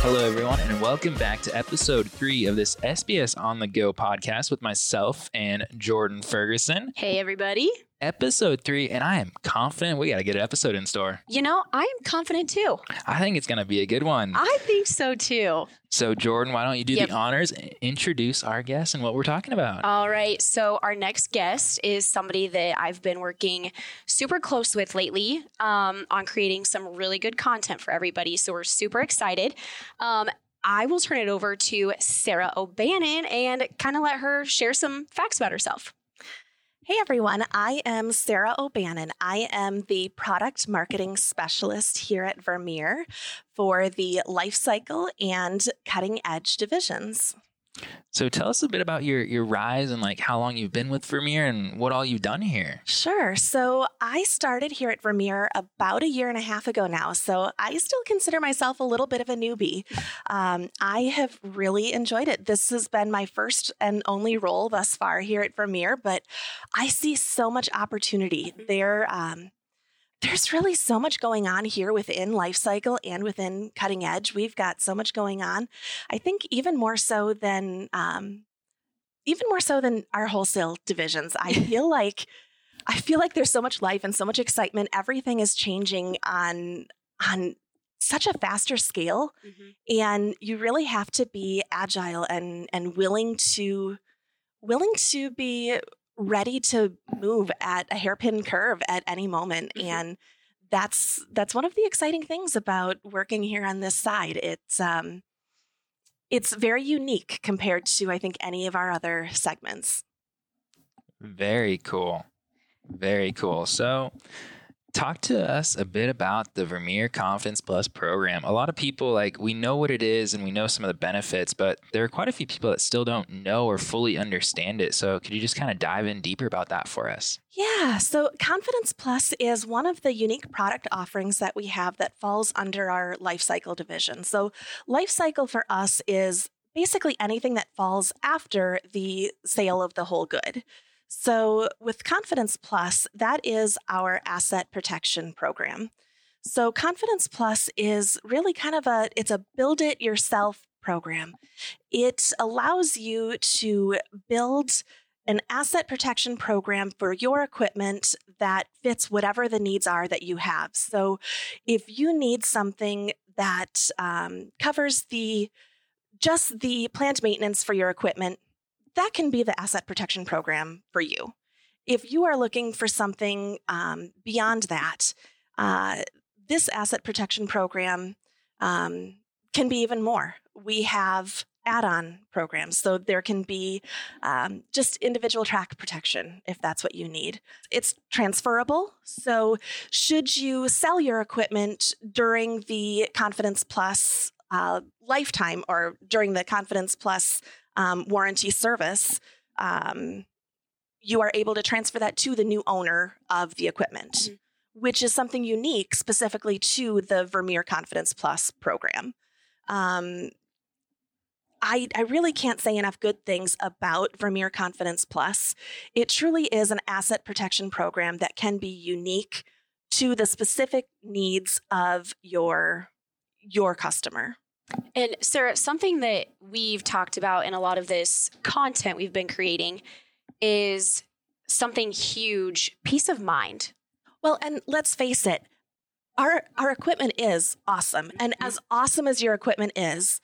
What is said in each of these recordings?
Hello, everyone, and welcome back to episode three of this SBS On the Go podcast with myself and Jordan Ferguson. Hey, everybody. Episode three, and I am confident we got to get an episode in store. You know, I am confident too. I think it's going to be a good one. I think so too. So, Jordan, why don't you do Yep. the honors, introduce our guest and what we're talking about? All right. So, our next guest is somebody that I've been working super close with lately um, on creating some really good content for everybody. So, we're super excited. Um, I will turn it over to Sarah O'Bannon and kind of let her share some facts about herself. Hey everyone, I am Sarah O'Bannon. I am the product marketing specialist here at Vermeer for the life cycle and cutting edge divisions. So, tell us a bit about your your rise and like how long you've been with Vermeer and what all you've done here. Sure. So I started here at Vermeer about a year and a half ago now. So I still consider myself a little bit of a newbie. Um, I have really enjoyed it. This has been my first and only role thus far here at Vermeer, but I see so much opportunity there. Um, there's really so much going on here within life cycle and within cutting edge. We've got so much going on. I think even more so than um, even more so than our wholesale divisions. I feel like I feel like there's so much life and so much excitement. Everything is changing on on such a faster scale and you really have to be agile and and willing to willing to be ready to move at a hairpin curve at any moment Mhm. and that's that's one of the exciting things about working here on this side it's um it's very unique compared to i think any of our other segments Very cool. Very cool. So, talk to us a bit about the Vermeer Confidence Plus program. A lot of people, like, we know what it is and we know some of the benefits, but there are quite a few people that still don't know or fully understand it. So, could you just kind of dive in deeper about that for us? Yeah, so Confidence Plus is one of the unique product offerings that we have that falls under our life cycle division. So, life cycle for us is basically anything that falls after the sale of the whole good. So, with Confidence Plus, that is our asset protection program. So, Confidence Plus is really kind of a it's a build it yourself program. It allows you to build an asset protection program for your equipment that fits whatever the needs are that you have. So, if you need something that um, covers the just the planned maintenance for your equipment, that can be the asset protection program for you. If you are looking for something um, beyond that, uh, this asset protection program um, can be even more. We have add on programs. So there can be um, just individual track protection if that's what you need. It's transferable. So, should you sell your equipment during the Confidence Plus uh, lifetime or during the Confidence Plus um, warranty service, um, you are able to transfer that to the new owner of the equipment. Mhm. Which is something unique specifically to the Vermeer Confidence Plus program. Um, I, I really can't say enough good things about Vermeer Confidence Plus. It truly is an asset protection program that can be unique to the specific needs of your your customer. And Sarah, something that we've talked about in a lot of this content we've been creating is something huge peace of mind. Well, and let's face it, our our equipment is awesome. And as awesome as your equipment is,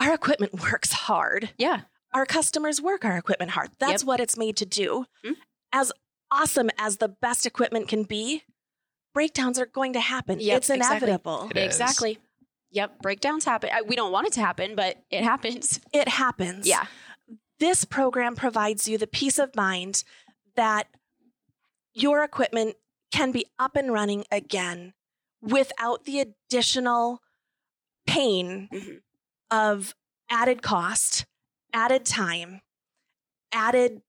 our equipment works hard. Yeah. Our customers work our equipment hard. That's Yep. what it's made to do. Mhm. As awesome as the best equipment can be, breakdowns are going to happen. Yep, it's exactly. inevitable. It is. exactly. Yep. Breakdowns happen. We don't want it to happen, but it happens. It happens. Yeah. This program provides you the peace of mind that your equipment can be up and running again without the additional pain Mhm. of added cost, added time, added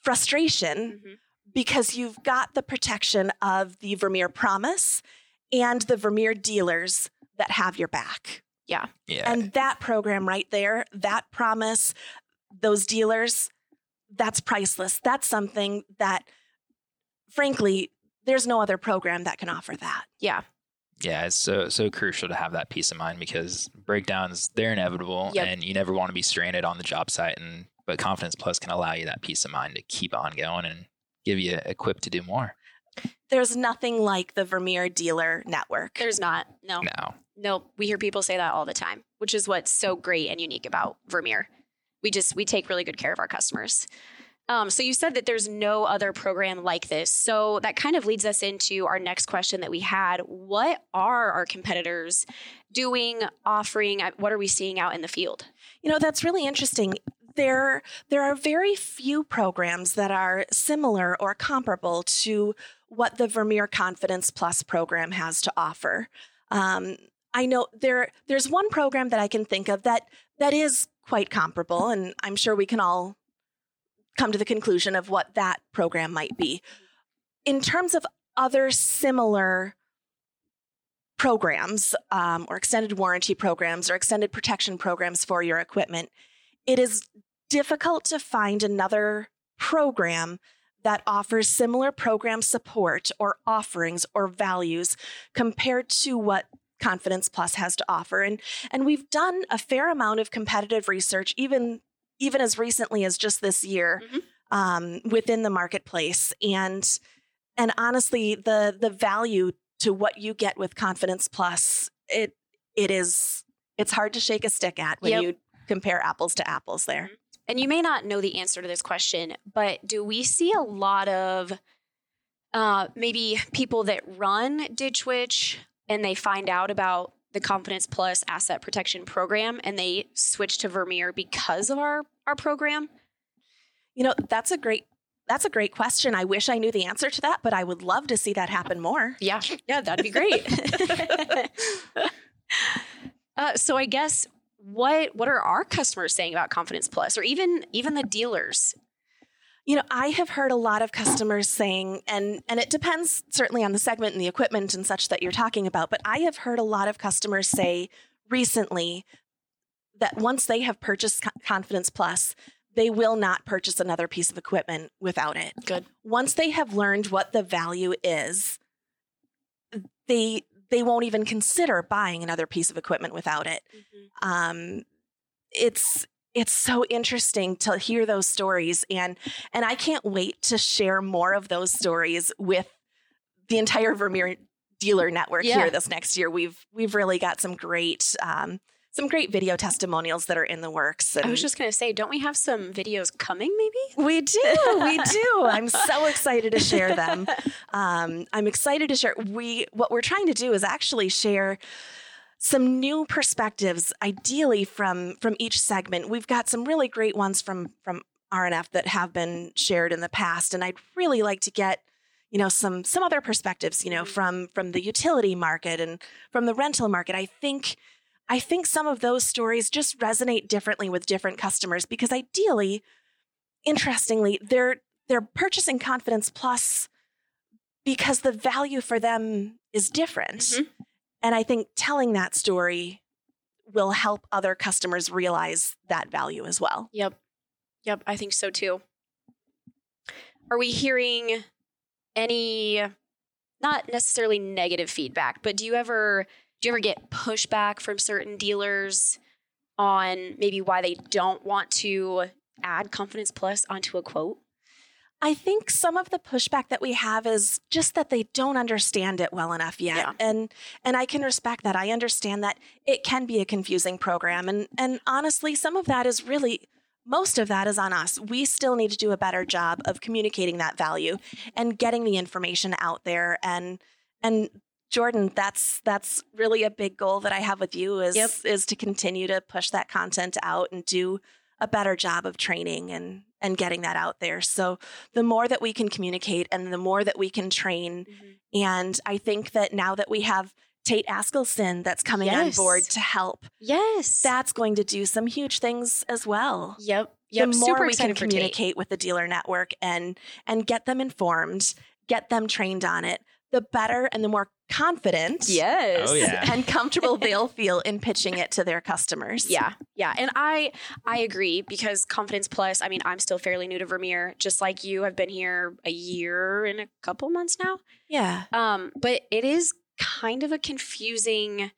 frustration Mhm. because you've got the protection of the Vermeer promise and the Vermeer dealers that have your back. Yeah. yeah. And that program right there, that promise, those dealers, that's priceless. That's something that, frankly, there's no other program that can offer that. Yeah. Yeah, it's so so crucial to have that peace of mind because breakdowns they're inevitable Yep. and you never want to be stranded on the job site and but Confidence Plus can allow you that peace of mind to keep on going and give you equipped to do more. There's nothing like the Vermeer dealer network. There's not. No. Now, No. We hear people say that all the time, which is what's so great and unique about Vermeer. We just we take really good care of our customers. Um, so you said that there's no other program like this. So that kind of leads us into our next question that we had. What are our competitors doing, offering? What are we seeing out in the field? You know, that's really interesting. There, there are very few programs that are similar or comparable to what the Vermeer Confidence Plus program has to offer. Um, I know there, there's one program that I can think of that that is quite comparable, and I'm sure we can all come to the conclusion of what that program might be. In terms of other similar programs um, or extended warranty programs or extended protection programs for your equipment, it is difficult to find another program that offers similar program support or offerings or values compared to what Confidence Plus has to offer. And and we've done a fair amount of competitive research, even even as recently as just this year, Mhm. um, within the marketplace. And and honestly, the the value to what you get with Confidence Plus, it it is it's hard to shake a stick at when Yep. you compare apples to apples there. And you may not know the answer to this question, but do we see a lot of uh, maybe people that run Ditch Witch and they find out about the Confidence Plus Asset Protection Program and they switch to Vermeer because of our our program? You know, that's a great that's a great question. I wish I knew the answer to that, but I would love to see that happen more. Yeah, yeah, that'd be great. uh, so I guess what what are our customers saying about Confidence Plus, or even even the dealers? You know, I have heard a lot of customers saying, and and it depends certainly on the segment and the equipment and such that you're talking about, but I have heard a lot of customers say recently that once they have purchased Confidence Plus, they will not purchase another piece of equipment without it. Good. Once they have learned what the value is, they they won't even consider buying another piece of equipment without it um, it's it's so interesting to hear those stories and and I can't wait to share more of those stories with the entire Vermeer dealer network Yeah. here this next year. We've we've really got some great um, some great video testimonials that are in the works. I was just gonna say, don't we have some videos coming? Maybe. we do, we do. I'm so excited to share them. Um, I'm excited to share. We what we're trying to do is actually share some new perspectives, ideally from from each segment. We've got some really great ones from from RNF that have been shared in the past, and I'd really like to get you know some some other perspectives. You know, Mhm. from from the utility market and from the rental market. I think. I think some of those stories just resonate differently with different customers because ideally, interestingly, they're they're purchasing Confidence Plus because the value for them is different. Mhm. And I think telling that story will help other customers realize that value as well. Yep. Yep. I think so too. Are we hearing any, not necessarily negative feedback, but do you ever do you ever get pushback from certain dealers on maybe why they don't want to add Confidence Plus onto a quote? I think some of the pushback that we have is just that they don't understand it well enough yet. Yeah. And and I can respect that. I understand that it can be a confusing program and and honestly some of that is really most of that is on us. We still need to do a better job of communicating that value and getting the information out there and and Jordan, that's that's really a big goal that I have with you is Yep. is to continue to push that content out and do a better job of training and and getting that out there. So the more that we can communicate and the more that we can train and I think that now that we have Tate Askelson that's coming on board to help, Yes. that's going to do some huge things as well. yep. Yep. the more Super we can communicate with the dealer network and and get them informed, get them trained on it, the better and the more confident Yes. Oh, yeah. and comfortable they'll feel in pitching it to their customers. Yeah, yeah, and I I agree because Confidence Plus. I mean, I'm still fairly new to Vermeer, just like you. I've been here a year and a couple months now. Yeah. Um, but it is kind of a confusing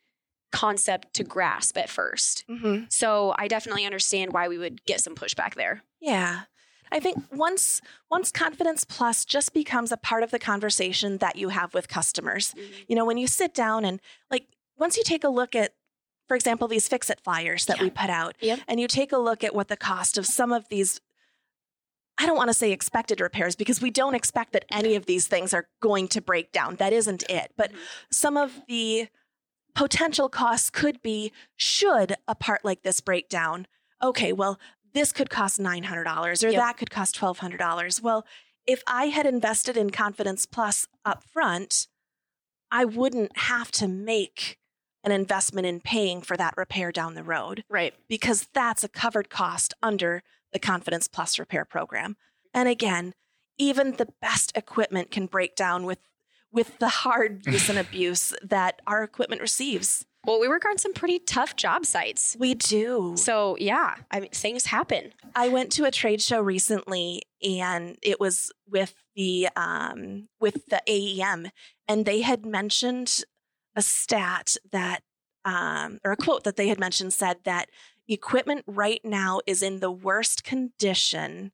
concept to grasp at 1st Mm-hmm. So I definitely understand why we would get some pushback there. Yeah. I think once once confidence plus just becomes a part of the conversation that you have with customers. You know, when you sit down and like once you take a look at for example these fix it flyers that Yeah. we put out Yep. and you take a look at what the cost of some of these I don't want to say expected repairs because we don't expect that any of these things are going to break down. That isn't it. But Mhm. some of the potential costs could be should a part like this break down. Okay, well, this could cost $900 or Yep. that could cost $1200. Well, if I had invested in Confidence Plus up front, I wouldn't have to make an investment in paying for that repair down the road Right. because that's a covered cost under the Confidence Plus repair program. And again, even the best equipment can break down with with the hard use and abuse that our equipment receives. Well, we work on some pretty tough job sites. We do. So yeah, I mean things happen. I went to a trade show recently and it was with the um with the AEM and they had mentioned a stat that um or a quote that they had mentioned said that equipment right now is in the worst condition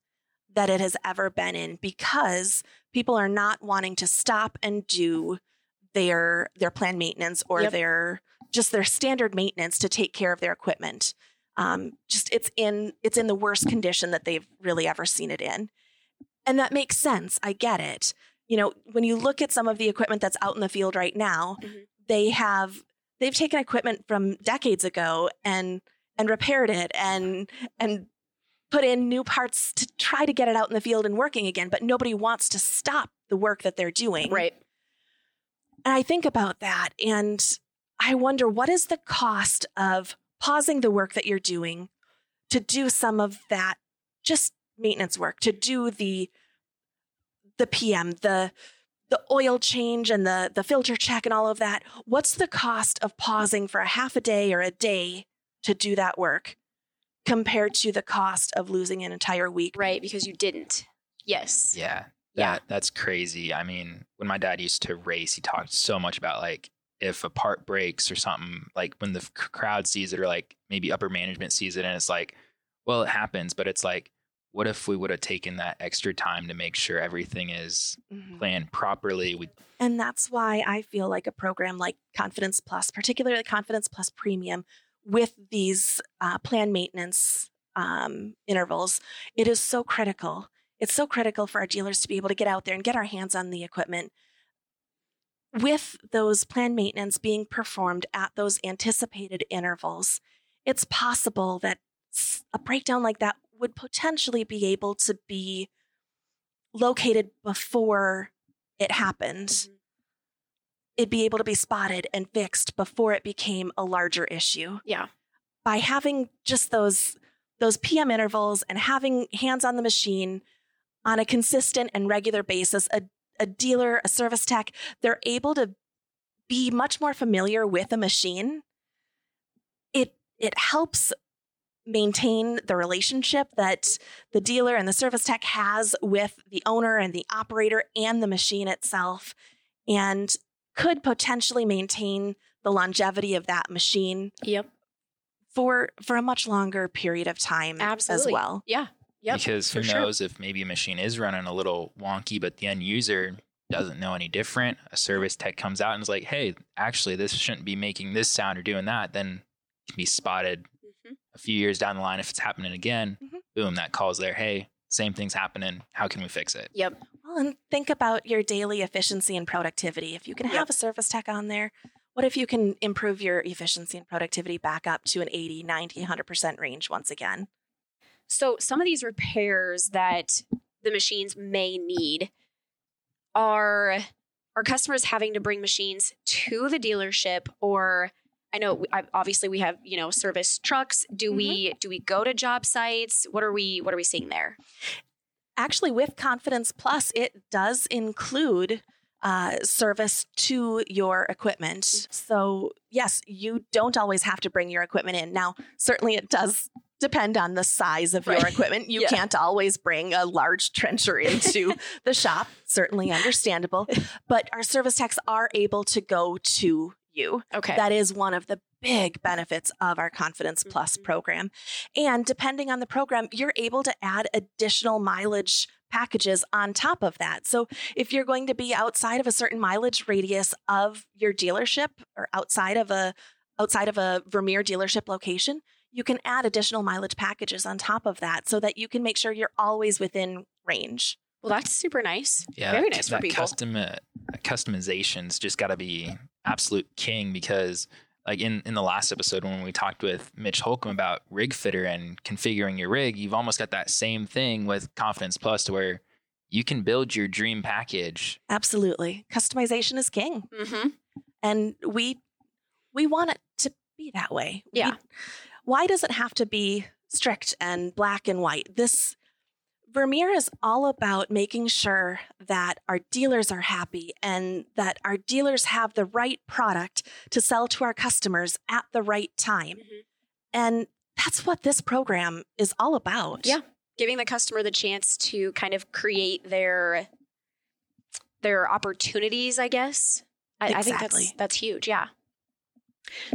that it has ever been in because people are not wanting to stop and do their their planned maintenance or Yep. their just their standard maintenance to take care of their equipment. Um, just it's in it's in the worst condition that they've really ever seen it in. And that makes sense. I get it. You know when you look at some of the equipment that's out in the field right now Mhm. they have they've taken equipment from decades ago and and repaired it and and put in new parts to try to get it out in the field and working again but nobody wants to stop the work that they're doing. Right. and I think about that and I wonder what is the cost of pausing the work that you're doing to do some of that just maintenance work, to do the the PM, the the oil change and the the filter check and all of that. What's the cost of pausing for a half a day or a day to do that work compared to the cost of losing an entire week? Right. Because you didn't. Yes. Yeah. Yeah. That that's crazy. I mean, when my dad used to race, he talked so much about like if a part breaks or something, like when the crowd sees it or like maybe upper management sees it and it's like, well, it happens, but it's like, what if we would have taken that extra time to make sure everything is Mhm. planned properly? We And that's why I feel like a program like Confidence Plus, particularly Confidence Plus Premium, with these uh, plan maintenance um, intervals, it is so critical. It's so critical for our dealers to be able to get out there and get our hands on the equipment. With those planned maintenance being performed at those anticipated intervals, it's possible that a breakdown like that would potentially be able to be located before it happened Mhm. it'd be able to be spotted and fixed before it became a larger issue. Yeah. By having just those those PM intervals and having hands on the machine on a consistent and regular basis, a, a dealer, a service tech, they're able to be much more familiar with a machine. It it helps maintain the relationship that the dealer and the service tech has with the owner and the operator and the machine itself and could potentially maintain the longevity of that machine Yep. for for a much longer period of time Absolutely. as well. Yeah. Yep. because who for sure. knows if maybe a machine is running a little wonky, but the end user doesn't know any different. A service tech comes out and is like, "Hey, actually, this shouldn't be making this sound or doing that." Then it can be spotted Mhm. a few years down the line if it's happening again. Mhm. Boom, that calls there. Hey, same thing's happening. How can we fix it? Yep. Well, and think about your daily efficiency and productivity. If you can Yep. have a service tech on there, what if you can improve your efficiency and productivity back up to an 80, 90, 100% range once again? So some of these repairs that the machines may need are are customers having to bring machines to the dealership or I know obviously we have, you know, service trucks. Do we do we go to job sites? What are we what are we seeing there? Actually, with Confidence Plus, it does include uh, service to your equipment. So, yes, you don't always have to bring your equipment in. Now, certainly it does depend on the size of your equipment. You Yeah. can't always bring a large trencher into the shop, certainly understandable. But our service techs are able to go to you. Okay. That is one of the big benefits of our Confidence Plus Mhm. program. And depending on the program, you're able to add additional mileage packages on top of that. So if you're going to be outside of a certain mileage radius of your dealership or outside of a outside of a Vermeer dealership location, you can add additional mileage packages on top of that so that you can make sure you're always within range. well, that's super nice. Yeah, Very that- nice for that people. Custom uh, customization's just got to be absolute king because, like in in the last episode when we talked with Mitch Holcomb about rig fitter and configuring your rig, you've almost got that same thing with Confidence Plus, to where you can build your dream package. Absolutely. Customization is king. Mm-hmm. and we we want it to be that way. We- Yeah. Why does it have to be strict and black and white? This Vermeer is all about making sure that our dealers are happy and that our dealers have the right product to sell to our customers at the right time. Mhm. And that's what this program is all about. Yeah. Giving the customer the chance to kind of create their their opportunities, I guess. I, I think that's that's huge. Yeah.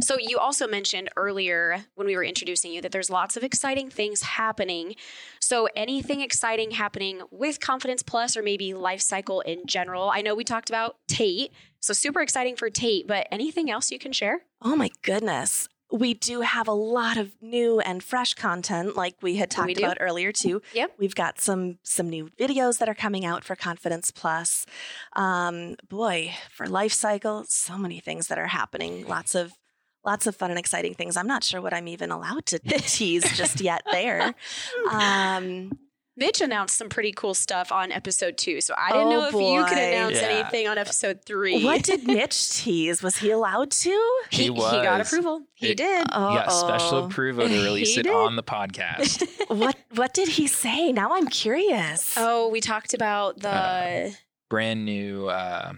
So you also mentioned earlier when we were introducing you that there's lots of exciting things happening. So anything exciting happening with Confidence Plus or maybe life cycle in general? I know we talked about Tate, so super exciting for Tate, but anything else you can share? Oh my goodness. We do have a lot of new and fresh content like we had talked do. about earlier too. Yep. We've got some some new videos that are coming out for Confidence Plus. Um boy, for life cycle, so many things that are happening. Lots of lots of fun and exciting things. I'm not sure what I'm even allowed to tease just yet there. Um Mitch announced some pretty cool stuff on episode two, so I didn't Oh, know if you could announce Yeah. anything on episode three. what did Mitch tease? Was he allowed to? he, He he got approval? He It- did. Oh, You got special approval to release it did. on the podcast. what what did he say? Now I'm curious. Oh, we talked about the. Uh, Brand new. Uh,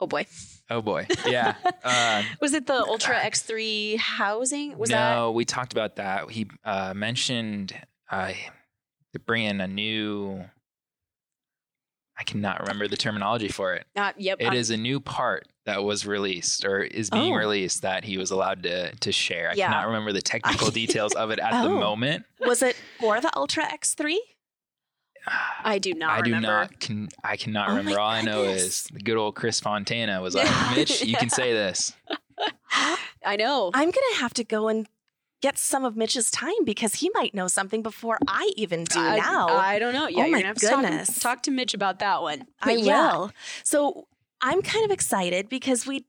oh boy, oh boy, yeah. Uh, was it the Ultra X3 housing? Was that? no, we talked about that. He uh, mentioned uh, to bring in a new. I cannot remember the terminology for it. Not yep. It I'm- is a new part that was released or is being Oh. released that he was allowed to to share. I Yeah. cannot remember the technical details of it at the Oh. moment. Was it for the Ultra X3? I do not. I do remember. not can I cannot Oh remember. All I know is the good old Chris Fontana was like, Mitch, you can say this. I know. I'm going to have to go and get some of Mitch's time because he might know something before I even do I, now. I don't know. Yeah, Oh you're my gonna to talk- goodness. Talk, to Mitch about that one. I yeah. will. So I'm kind of excited because we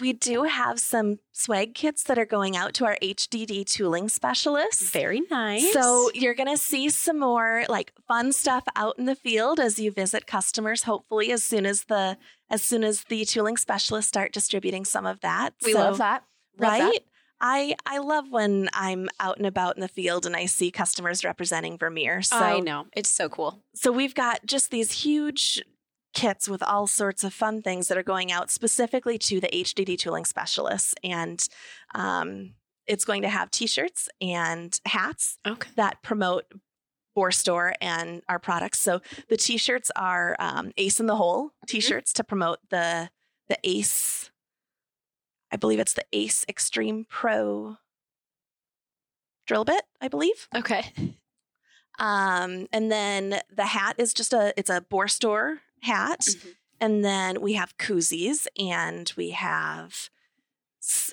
we do have some swag kits that are going out to our HDD tooling specialists. Very nice. So you're going to see some more like fun stuff out in the field as you visit customers hopefully as soon as the as soon as the tooling specialists start distributing some of that. we So- love that. Love right? that. I I love when I'm out and about in the field and I see customers representing Vermeer. So I know. It's so cool. so we've got just these huge kits with all sorts of fun things that are going out specifically to the HDD tooling specialists and um, it's going to have t-shirts and hats Okay. that promote Boar Store and our products. So the t-shirts are um, Ace in the Hole t-shirts to promote the the Ace. I believe it's the Ace Extreme Pro drill bit. I believe. Okay. Um, and then the hat is just a it's a Boar Store hat. And then we have koozies and we have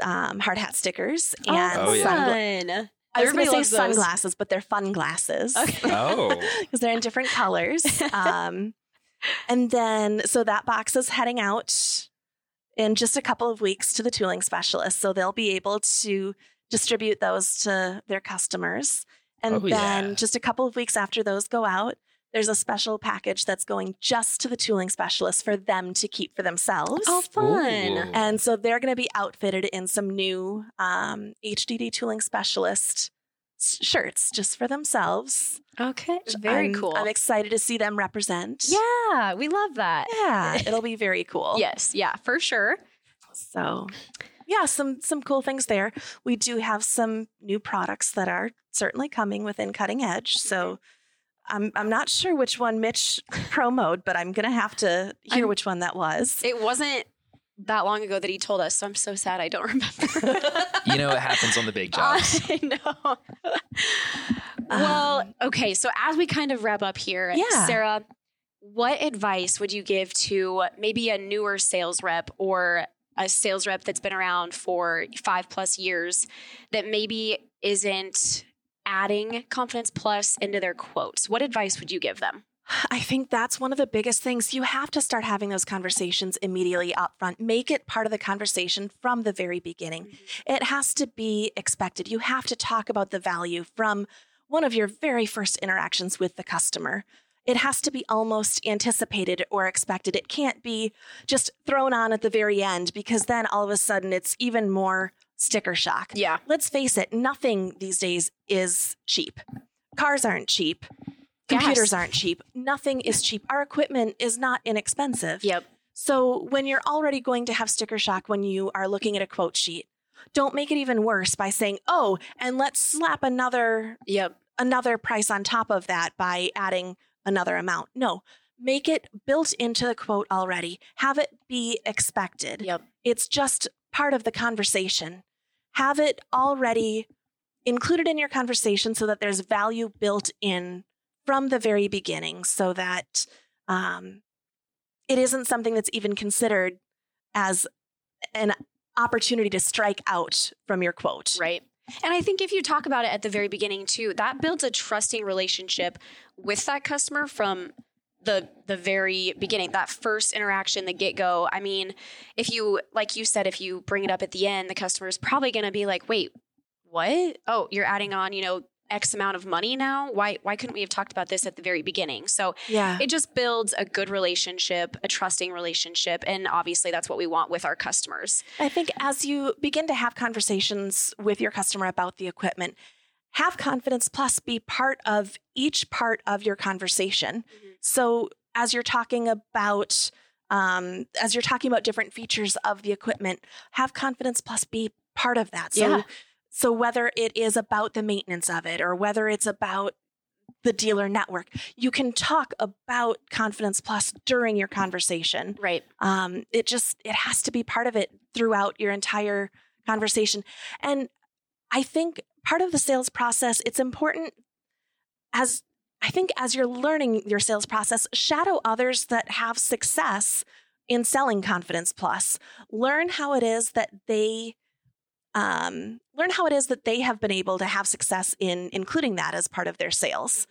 um, hard hat stickers and Oh, yeah. sungla- I was going to say loves those. sunglasses, but they're fun glasses Okay. Oh. because they're in different colors. Um, and then, so that box is heading out in just a couple of weeks to the tooling specialist. So they'll be able to distribute those to their customers. And Oh, then yeah. just a couple of weeks after those go out, there's a special package that's going just to the tooling specialist for them to keep for themselves. Oh, fun. Ooh. And so they're going to be outfitted in some new um, HDD tooling specialist shirts just for themselves. Okay. Very I'm- cool. I'm excited to see them represent. yeah, we love that. Yeah, it'll be very cool. Yes. Yeah, for sure. So yeah, some some cool things there. We do have some new products that are certainly coming within cutting edge. So I'm I'm not sure which one Mitch promoted, but I'm gonna have to hear I'm- which one that was. It wasn't that long ago that he told us, so I'm so sad I don't remember. You know what happens on the big jobs. I know. Um, well, okay. So as we kind of wrap up here, Yeah. Sarah, what advice would you give to maybe a newer sales rep or a sales rep that's been around for five plus years that maybe isn't adding Confidence Plus into their quotes? What advice would you give them? I think that's one of the biggest things. You have to start having those conversations immediately up front. Make it part of the conversation from the very beginning. Mm-hmm. It has to be expected. You have to talk about the value from one of your very first interactions with the customer. It has to be almost anticipated or expected. It can't be just thrown on at the very end because then all of a sudden it's even more sticker shock. Yeah. Let's face it, nothing these days is cheap. Cars aren't cheap. Computers Gas. aren't cheap. Nothing is cheap. Our equipment is not inexpensive. Yep. So when you're already going to have sticker shock when you are looking at a quote sheet, don't make it even worse by saying, "Oh, and let's slap another Yep. another price on top of that by adding another amount." No, make it built into the quote already. Have it be expected. Yep. It's just part of the conversation. Have it already included in your conversation so that there's value built in from the very beginning so that um, it isn't something that's even considered as an opportunity to strike out from your quote. Right. And I think if you talk about it at the very beginning too, that builds a trusting relationship with that customer from the the very beginning, that first interaction, the get go. I mean, if you like you said, if you bring it up at the end, the customer is probably going to be like, "Wait, what? Oh, you're adding on, you know, X amount of money now. Why why couldn't we have talked about this at the very beginning?" So Yeah. it just builds a good relationship, a trusting relationship, and obviously that's what we want with our customers. I think as you begin to have conversations with your customer about the equipment, have Confidence Plus be part of each part of your conversation. Mhm. So as you're talking about um, as you're talking about different features of the equipment, have Confidence Plus be part of that. So Yeah. so whether it is about the maintenance of it or whether it's about the dealer network, you can talk about Confidence Plus during your conversation Right. um, it just it has to be part of it throughout your entire conversation and i think part of the sales process it's important as i think as you're learning your sales process shadow others that have success in selling confidence plus learn how it is that they um, learn how it is that they have been able to have success in including that as part of their sales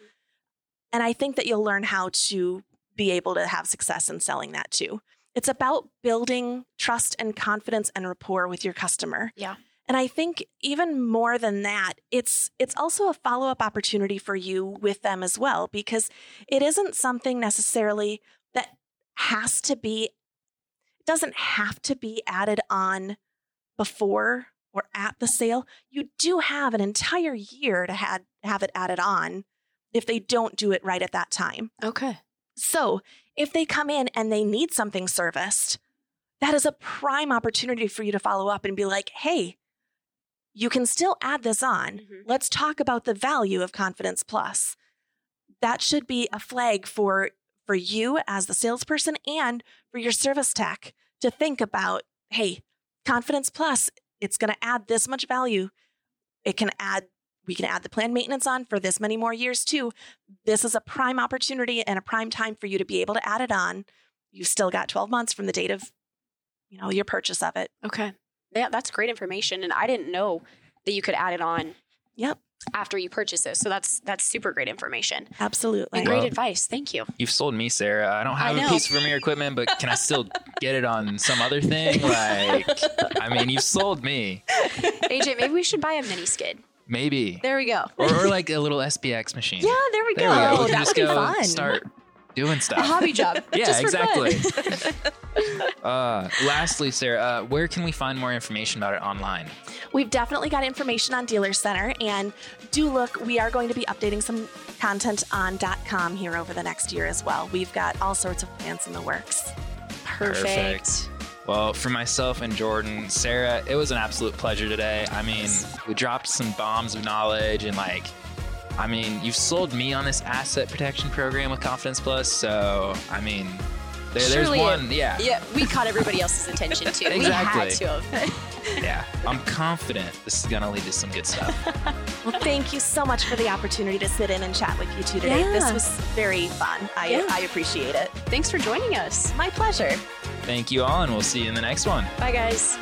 and i think that you'll learn how to be able to have success in selling that too it's about building trust and confidence and rapport with your customer. Yeah. And I think even more than that, it's it's also a follow-up opportunity for you with them as well because it isn't something necessarily that has to be doesn't have to be added on before or at the sale. You do have an entire year to had, have it added on if they don't do it right at that time. Okay. So, if they come in and they need something serviced, that is a prime opportunity for you to follow up and be like, hey, you can still add this on. Mhm. Let's talk about the value of Confidence Plus. That should be a flag for for you as the salesperson and for your service tech to think about, hey, Confidence Plus, it's going to add this much value. It can add we can add the planned maintenance on for this many more years too this is a prime opportunity and a prime time for you to be able to add it on. You've still got 12 months from the date of, you know, your purchase of it. Okay. Yeah, that's great information. And I didn't know that you could add it on Yep, after you purchase it. So that's that's super great information. absolutely. And great Well- advice. Thank you. You've sold me, Sarah. I don't have a piece of Vermeer equipment, but can I still get it on some other thing? Like, I mean, you've sold me. AJ, maybe we should buy a mini skid. Maybe. There we go. Or, or like a little SPX machine. yeah, there we go. There go. we go. We can that just would be go fun. start doing stuff. A stuff. hobby job. Yeah, just for fun. exactly. Uh, lastly, Sarah, uh, where can we find more information about it online? We've definitely got information on Dealer Center and do look, we are going to be updating some content on .com here over the next year as well. We've got all sorts of plans in the works. Perfect. Well, for myself and Jordan, Sarah, it was an absolute pleasure today. I mean, we dropped some bombs of knowledge and like I mean, you've sold me on this asset protection program with Confidence Plus, so I mean, there, there's Surely one, yeah, Yeah, we caught everybody else's attention too. Exactly. We had to have. yeah. I'm confident this is gonna lead to some good stuff. Well, thank you so much for the opportunity to sit in and chat with you two today. This was very fun. I, Yeah. I appreciate it. Thanks for joining us. My pleasure. Thank you all, and we'll see you in the next one. Bye, guys.